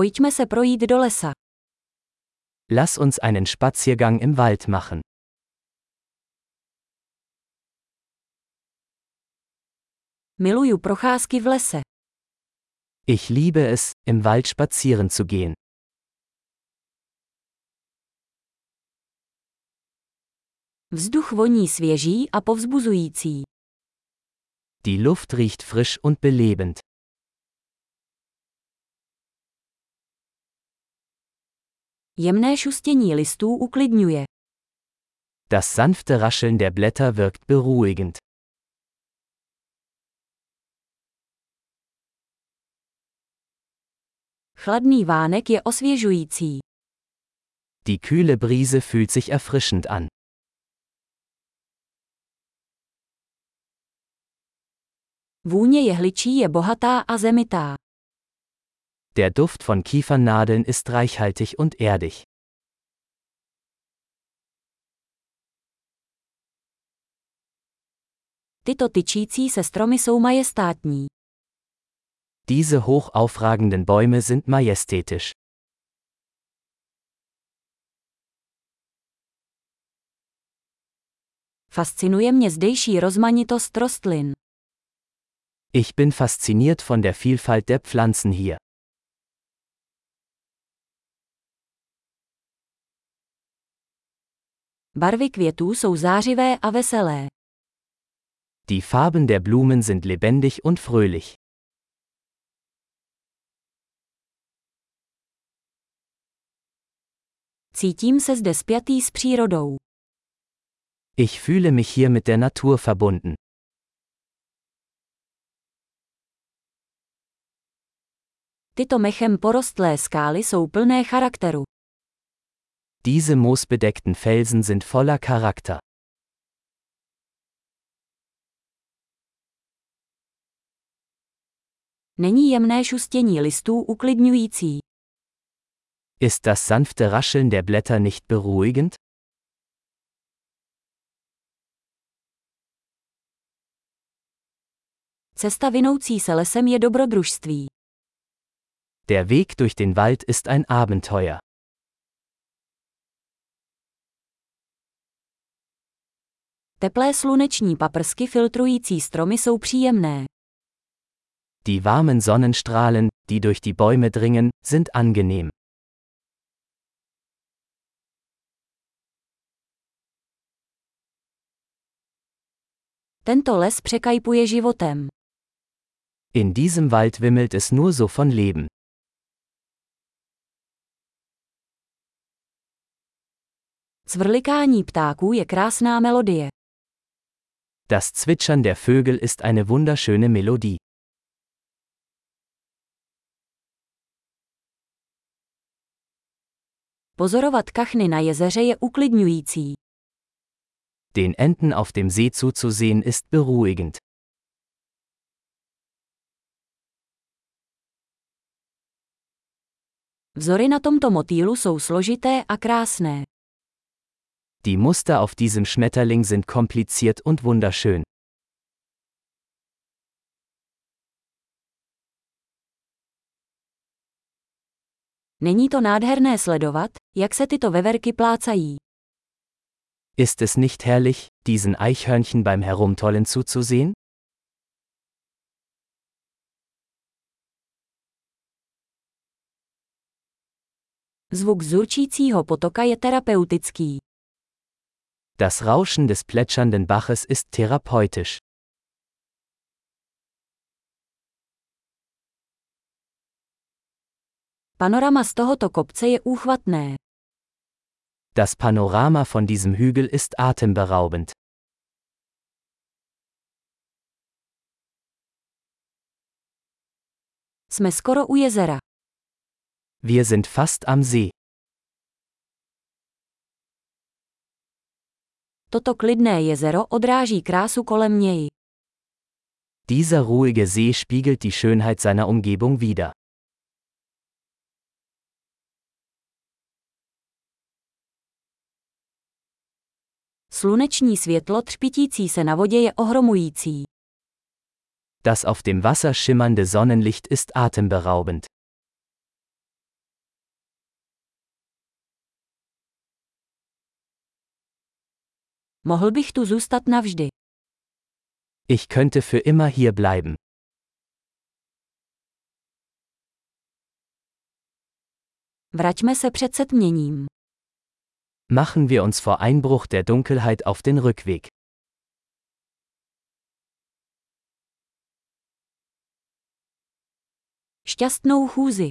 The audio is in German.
Pojďme se projít do lesa. Lass uns einen Spaziergang im Wald machen. Miluju procházky v lese. Ich liebe es, im Wald spazieren zu gehen. Vzduch voní svěží a povzbuzující. Die Luft riecht frisch und belebend. Jemné šustění listů uklidňuje. Das sanfte Rascheln der Blätter wirkt beruhigend. Chladný vánek je osvěžující. Die kühle Brise fühlt sich erfrischend an. Vůně jehličí je bohatá a zemitá. Der Duft von Kiefernadeln ist reichhaltig und erdig. Tyto tyčící se stromy jsou majestátní. Diese hoch aufragenden Bäume sind majestätisch. Fascinuje mě zdejší rozmanitost rostlin. Ich bin fasziniert von der Vielfalt der Pflanzen hier. Barvy květů jsou zářivé a veselé. Die Farben der Blumen sind lebendig und fröhlich. Cítím se zde spjatý s přírodou. Ich fühle mich hier mit der Natur verbunden. Tyto mechem porostlé skály jsou plné charakteru. Diese moosbedeckten Felsen sind voller Charakter. Není jemné šustění listů uklidňující. Ist das sanfte Rascheln der Blätter nicht beruhigend? Cesta vinoucí se lesem je dobrodružství. Der Weg durch den Wald ist ein Abenteuer. Teplé sluneční paprsky filtrující stromy jsou příjemné. Die warmen Sonnenstrahlen, die durch die Bäume dringen, sind angenehm. Tento les překajpuje životem. In diesem Wald wimmelt es nur so von Leben. Cvrlikání ptáků je krásná melodie. Das Zwitschern der Vögel ist eine wunderschöne Melodie. Pozorovat kachny na jezeře je uklidňující. Den Enten auf dem See zuzusehen ist beruhigend. Vzory na tomto motýlu jsou složité a krásné. Die Muster auf diesem Schmetterling sind kompliziert und wunderschön. Není to nádherné sledovat, jak se tyto veverky plácají. Ist es nicht herrlich, diesen Eichhörnchen beim Herumtollen zuzusehen? Zvuk zurčícího potoka je terapeutický. Das Rauschen des plätschernden Baches ist therapeutisch. Panorama z tohoto kopce je úchvatné. Das Panorama von diesem Hügel ist atemberaubend. Jsme skoro u jezera. Wir sind fast am See. Toto klidné jezero odráží krásu kolem něj. Dieser ruhige See spiegelt die Schönheit seiner Umgebung wider. Sluneční světlo třpitící se na vodě je ohromující. Das auf dem Wasser schimmernde Sonnenlicht ist atemberaubend. Mohl bych tu zůstat navždy. Ich könnte für immer hier bleiben. Vraťme se před setměním. Machen wir uns vor Einbruch der Dunkelheit auf den Rückweg. Šťastnou chůzi.